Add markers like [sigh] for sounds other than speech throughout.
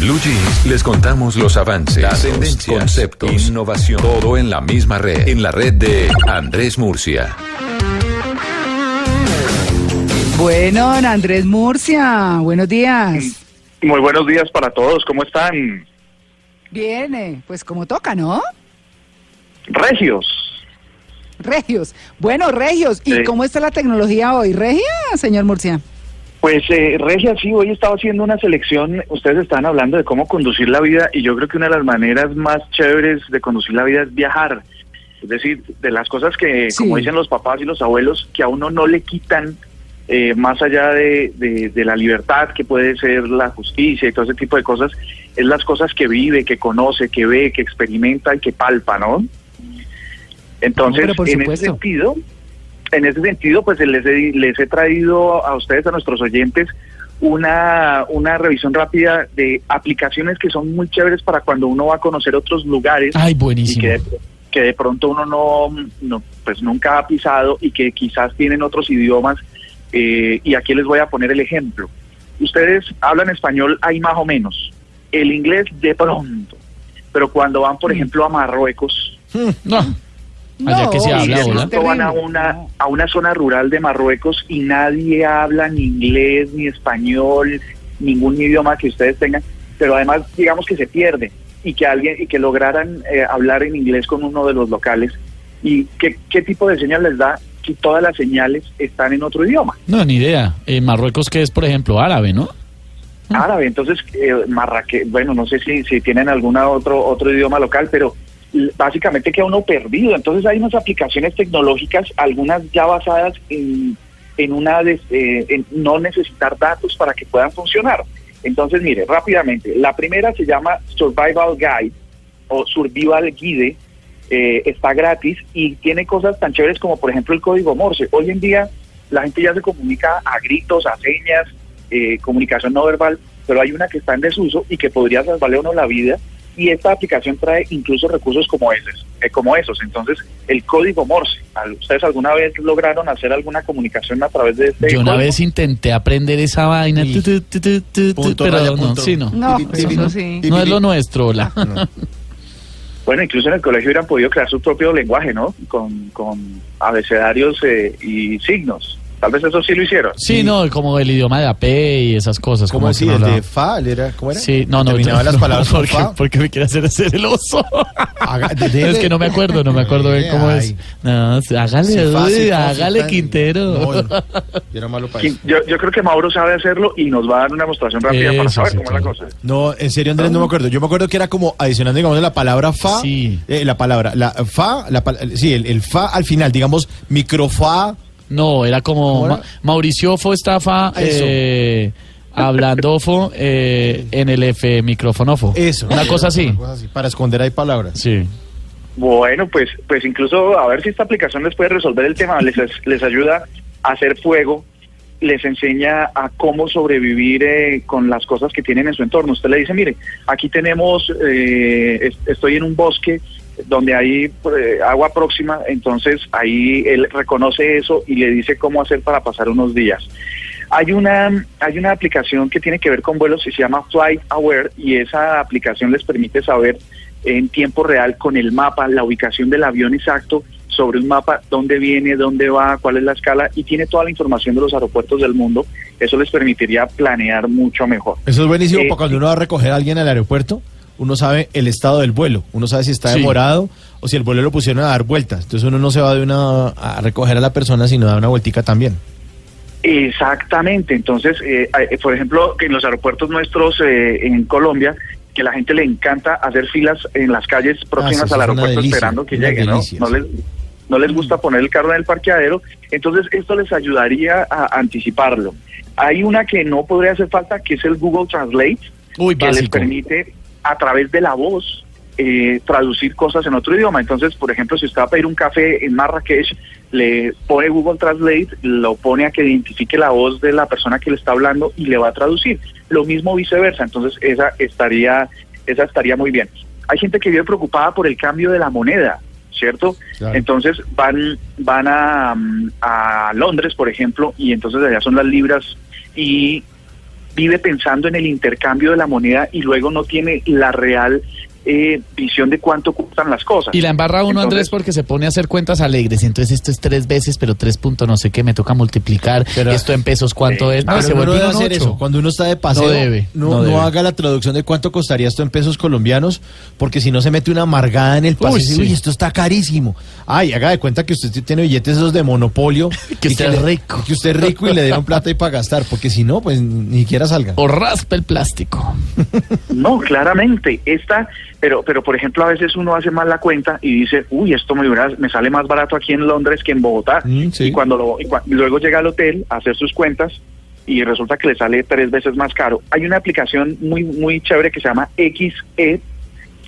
Blue Jeans les contamos los avances, las tendencias, conceptos, innovación, todo en la misma red, en la red de Andrés Murcia. Bueno, don Andrés Murcia, buenos días. Muy buenos días para todos, ¿cómo están? Bien, eh, pues como toca, ¿no? Regios. Regios. Bueno, Regios, ¿y Sí. cómo está la tecnología hoy? ¿Regia, señor Murcia? Pues eh, Regia, sí, hoy estaba haciendo una selección, ustedes estaban hablando de cómo conducir la vida y yo creo que una de las maneras más chéveres de conducir la vida es viajar. Es decir, de las cosas que, Sí. como dicen los papás y los abuelos, que a uno no le quitan eh, más allá de, de- de la libertad que puede ser la justicia y todo ese tipo de cosas, es las cosas que vive, que conoce, que ve, que experimenta y que palpa, ¿no? Entonces, en ese sentido, en ese sentido, pues les he, les he traído a ustedes, a nuestros oyentes, una, una revisión rápida de aplicaciones que son muy chéveres para cuando uno va a conocer otros lugares Ay, y buenísimo. que de, que de pronto uno no, no, pues nunca ha pisado y que quizás tienen otros idiomas. eh, y aquí les voy a poner el ejemplo. Ustedes hablan español ahí más o menos, el inglés de pronto, pero cuando van, por ejemplo, a Marruecos, No, Allá que se habla, hola. van a una, a una zona rural de Marruecos y nadie habla ni inglés, ni español, ningún idioma que ustedes tengan, pero además digamos que se pierde y que alguien y que lograran eh, hablar en inglés con uno de los locales y qué, qué tipo de señal les da si todas las señales están en otro idioma. no, ni idea. En Marruecos, que es, por ejemplo, árabe, ¿no? árabe. Entonces, eh, Marraque, bueno, no sé si, si tienen algún otro, otro idioma local, pero básicamente queda uno perdido. Entonces hay unas aplicaciones tecnológicas, algunas ya basadas en, en una des- eh, en no necesitar datos para que puedan funcionar. Entonces, mire, rápidamente, la primera se llama Survival Guide o Survival Guide, eh, está gratis y tiene cosas tan chéveres como por ejemplo el código Morse. Hoy en día la gente ya se comunica a gritos, a señas, eh, comunicación no verbal, pero hay una que está en desuso y que podría salvarle a uno la vida y esta aplicación trae incluso recursos como esos, eh, como esos. Entonces, el código Morse, ¿al- ¿ustedes alguna vez lograron hacer alguna comunicación a través de este Yo una vez intenté aprender esa vaina, tu, tu, tu, Punto, pero raya, no, punto. sí, no. No, eso sí. es lo nuestro, la. Bueno, incluso en el colegio hubieran podido crear su propio lenguaje, ¿no? Con, con abecedarios eh, y signos. Tal vez eso sí lo hicieron. Sí, no, como el idioma de AP y esas cosas. ¿Cómo como así? no ¿El de fa? ¿El era, ¿Cómo era? Sí, no, no. Terminaba las no, palabras con porque, fa. porque me quiere hacer hacer el oso. [laughs] Haga- es que no me acuerdo, no me acuerdo bien cómo es. No, hágale, Sí, fa, uy, sí, fa, hágale. Quintero. No, yo- [laughs] yo era malo para eso. Yo, yo creo que Mauro sabe hacerlo y nos va a dar una demostración rápida para saber sí, cómo es la cosa. No, en serio, Andrés, no me acuerdo. Yo me acuerdo que era como adicionando, digamos, la palabra fa. Sí. eh, la palabra, la fa, la, pal- sí, el, el fa al final, digamos, microfa. No, era como. Ma- Mauriciofo estafa Eso. eh, hablandofo eh, en el F micrófonofo. Eso. Una cosa así. Una cosa así, Para esconder ahí palabras. Sí. Bueno, pues, pues incluso a ver si esta aplicación les puede resolver el tema, les, les ayuda a hacer fuego, les enseña a cómo sobrevivir eh, con las cosas que tienen en su entorno. Usted le dice, mire, aquí tenemos, eh, es- estoy en un bosque donde hay eh, agua próxima, entonces ahí él reconoce eso y le dice cómo hacer para pasar unos días. Hay una, hay una aplicación que tiene que ver con vuelos y se llama Flight Aware y esa aplicación les permite saber en tiempo real con el mapa la ubicación del avión exacto sobre un mapa dónde viene, dónde va, cuál es la escala y tiene toda la información de los aeropuertos del mundo. Eso les permitiría planear mucho mejor. Eso es buenísimo Eh, para cuando uno va a recoger a alguien al aeropuerto. Uno sabe el estado del vuelo. Uno sabe si está Sí. demorado o si el vuelo lo pusieron a dar vueltas. Entonces uno no se va de una a recoger a la persona, sino da una vueltica también. Exactamente. Entonces, eh, por ejemplo, en los aeropuertos nuestros eh, en Colombia, que la gente le encanta hacer filas en las calles próximas Ah, al aeropuerto delicia, esperando que llegue, ¿no? delicia, No sí. les, no les gusta poner el carro en el parqueadero. Entonces, esto les ayudaría a anticiparlo. Hay una que no podría hacer falta, que es el Google Translate, Uy, que les permite a través de la voz eh, traducir cosas en otro idioma. Entonces, por ejemplo, si usted va a pedir un café en Marrakech, le pone Google Translate, lo pone a que identifique la voz de la persona que le está hablando y le va a traducir. Lo mismo viceversa. Entonces, esa estaría, esa estaría muy bien. Hay gente que vive preocupada por el cambio de la moneda. ¿cierto? Claro. Entonces van van a, a Londres, por ejemplo, y entonces allá son las libras y vive pensando en el intercambio de la moneda y luego no tiene la real eh, visión de cuánto cuestan las cosas. Y la embarra uno, Entonces, Andrés, porque se pone a hacer cuentas alegres. Entonces esto es tres veces, pero tres puntos no sé qué, me toca multiplicar. Pero- esto en pesos, ¿cuánto es? No, Pero se uno no vuelve debe hacer ocho. eso. Cuando uno está de paseo, No debe, no, no haga la traducción de cuánto costaría esto en pesos colombianos, porque si no se mete una amargada en el pase. Uy, y dice, sí. Uy, esto está carísimo. Ay, haga de cuenta que usted tiene billetes esos de monopolio. [laughs] Que usted es rico. Que usted es rico y le dieron plata y para gastar, porque si no, pues ni siquiera salga. O raspa el plástico. [laughs] No, claramente. Esta, pero, pero por ejemplo, a veces uno hace mal la cuenta y dice, uy, esto me, hubiera- me sale más barato aquí en Londres que en Bogotá. Mm, sí. Y cuando lo, y cua- y luego llega al hotel a hacer sus cuentas y resulta que le sale tres veces más caro. Hay una aplicación muy, muy chévere que se llama XE,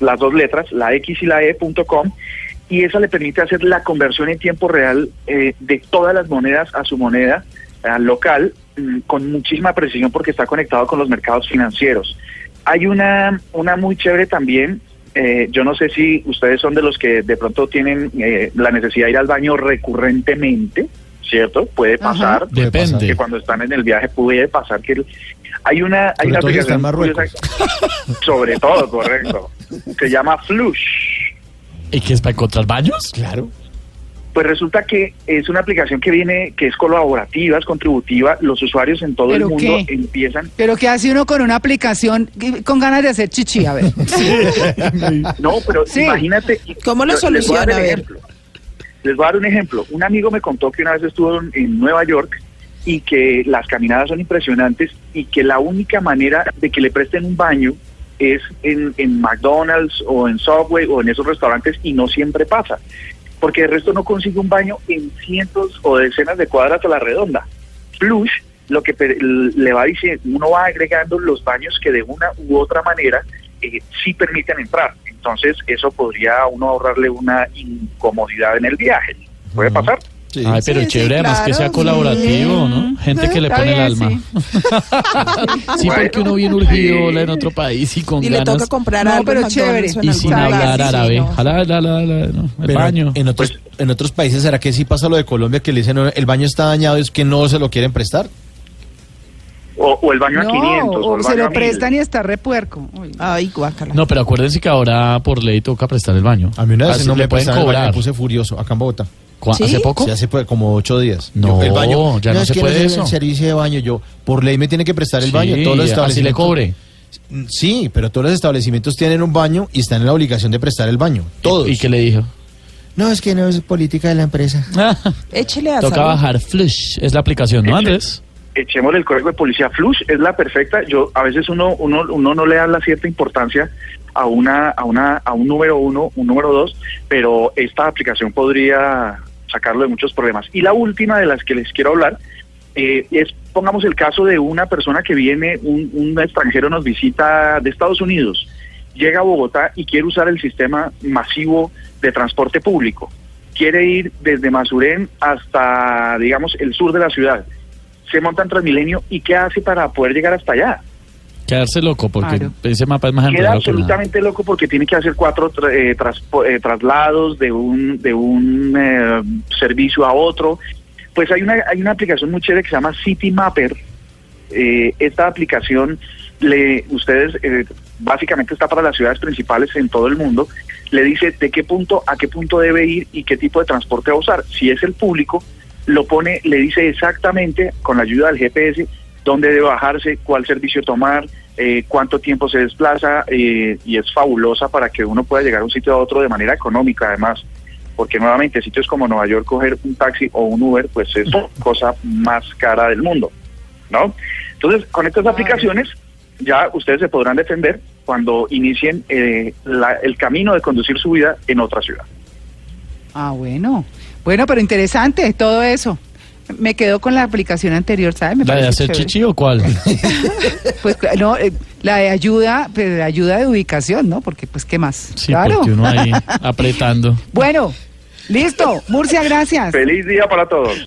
las dos letras, la X y la E.com, y esa le permite hacer la conversión en tiempo real eh, de todas las monedas a su moneda eh, local mm, con muchísima precisión porque está conectado con los mercados financieros. Hay una, una muy chévere también, eh, yo no sé si ustedes son de los que de pronto tienen eh, la necesidad de ir al baño recurrentemente, ¿cierto? Puede Ajá. pasar, puede Depende. pasar que cuando están en el viaje puede pasar que el- hay una hay Sobre una aplicación [laughs] sobre todo, correcto. Se llama Flush. ¿Y qué es para encontrar baños? Claro. Pues resulta que es una aplicación que viene, que es colaborativa, es contributiva. Los usuarios en todo el ¿Pero mundo qué? empiezan. Pero ¿qué hace uno con una aplicación con ganas de hacer chichi? A ver. [laughs] No, pero Sí. imagínate. ¿Cómo lo les voy a dar soluciona? el A ver. Les voy a dar un ejemplo. Un amigo me contó que una vez estuvo en, en Nueva York y que las caminadas son impresionantes y que la única manera de que le presten un baño es en, en McDonald's o en Subway o en esos restaurantes y no siempre pasa. Porque el resto no consigue un baño en cientos o decenas de cuadras a la redonda. Flush lo que le va diciendo, uno va agregando los baños que de una u otra manera eh, sí permiten entrar. Entonces eso podría a uno ahorrarle una incomodidad en el viaje. ¿Puede pasar? Sí. Ay, pero Sí, sí, chévere además que sea sí. colaborativo, ¿no? Gente que le Está pone el alma. sí. [laughs] Sí, porque uno bien urgido en otro país y con Y le toca comprar No, algo pero chévere. y sin hablar árabe. no. Jala, la, la, la, no, el Pero baño. En otros, en otros países, ¿será que sí pasa lo de Colombia que le dicen "No, el baño está dañado y es que no se lo quieren prestar? O, o el baño a 500. No, o el se lo a 1000. prestan y está repuerco. Uy. Ay, guácala. No, pero acuérdense que ahora por ley toca prestar el baño. A mí una vez Así no me pueden el baño, cobrar. me puse furioso acá en Bogotá. ¿Cu- ¿Sí? ¿Hace poco? Sí, hace como ocho días. No, Yo, el baño, ya no es se que puede eso. el servicio de baño. Yo, por ley me tiene que prestar el Sí, baño. Todos los así le cobre. Sí, pero todos los establecimientos tienen un baño y están en la obligación de prestar el baño. Todos. ¿Y qué le dijo? No, es que no es política de la empresa. [laughs] Échele a Toca bajar Flush. Es la aplicación, ¿no, Andrés? echémosle el código de policía Flush, es la perfecta. Yo a veces uno uno uno no le da la cierta importancia a una a una a un número uno, un número dos, pero esta aplicación podría sacarlo de muchos problemas. Y la última de las que les quiero hablar eh, es pongamos el caso de una persona que viene, un, un extranjero nos visita de Estados Unidos, llega a Bogotá y quiere usar el sistema masivo de transporte público. Quiere ir desde Masurén hasta, digamos, el sur de la ciudad se monta en Transmilenio y qué hace para poder llegar hasta allá. Quedarse loco, porque Claro. ese mapa es más Queda nada. absolutamente loco porque tiene que hacer cuatro tra- eh, traspo- eh, traslados de un de un eh, servicio a otro. Pues hay una hay una aplicación muy chévere que se llama City Mapper. Eh, esta aplicación le ustedes eh, básicamente está para las ciudades principales en todo el mundo. Le dice de qué punto a qué punto debe ir y qué tipo de transporte va a usar. Si es el público, lo pone, le dice exactamente con la ayuda del GPS dónde debe bajarse, cuál servicio tomar, eh, cuánto tiempo se desplaza eh, y es fabulosa para que uno pueda llegar a un sitio a otro de manera económica además, porque nuevamente sitios como Nueva York coger un taxi o un Uber pues es cosa más cara del mundo, ¿no? Entonces con estas aplicaciones ya ustedes se podrán defender cuando inicien eh, la- el camino de conducir su vida en otra ciudad. Ah, bueno. Bueno, pero interesante todo eso. Me quedo con la aplicación anterior, ¿sabes? Me ¿La de parece hacer chévere. chichi o cuál? [laughs] Pues no, eh, la de ayuda, pues, de ayuda de ubicación, ¿no? Porque pues qué más. Sí, claro. porque uno ahí [laughs] apretando. Bueno, listo. Murcia, gracias. Feliz día para todos.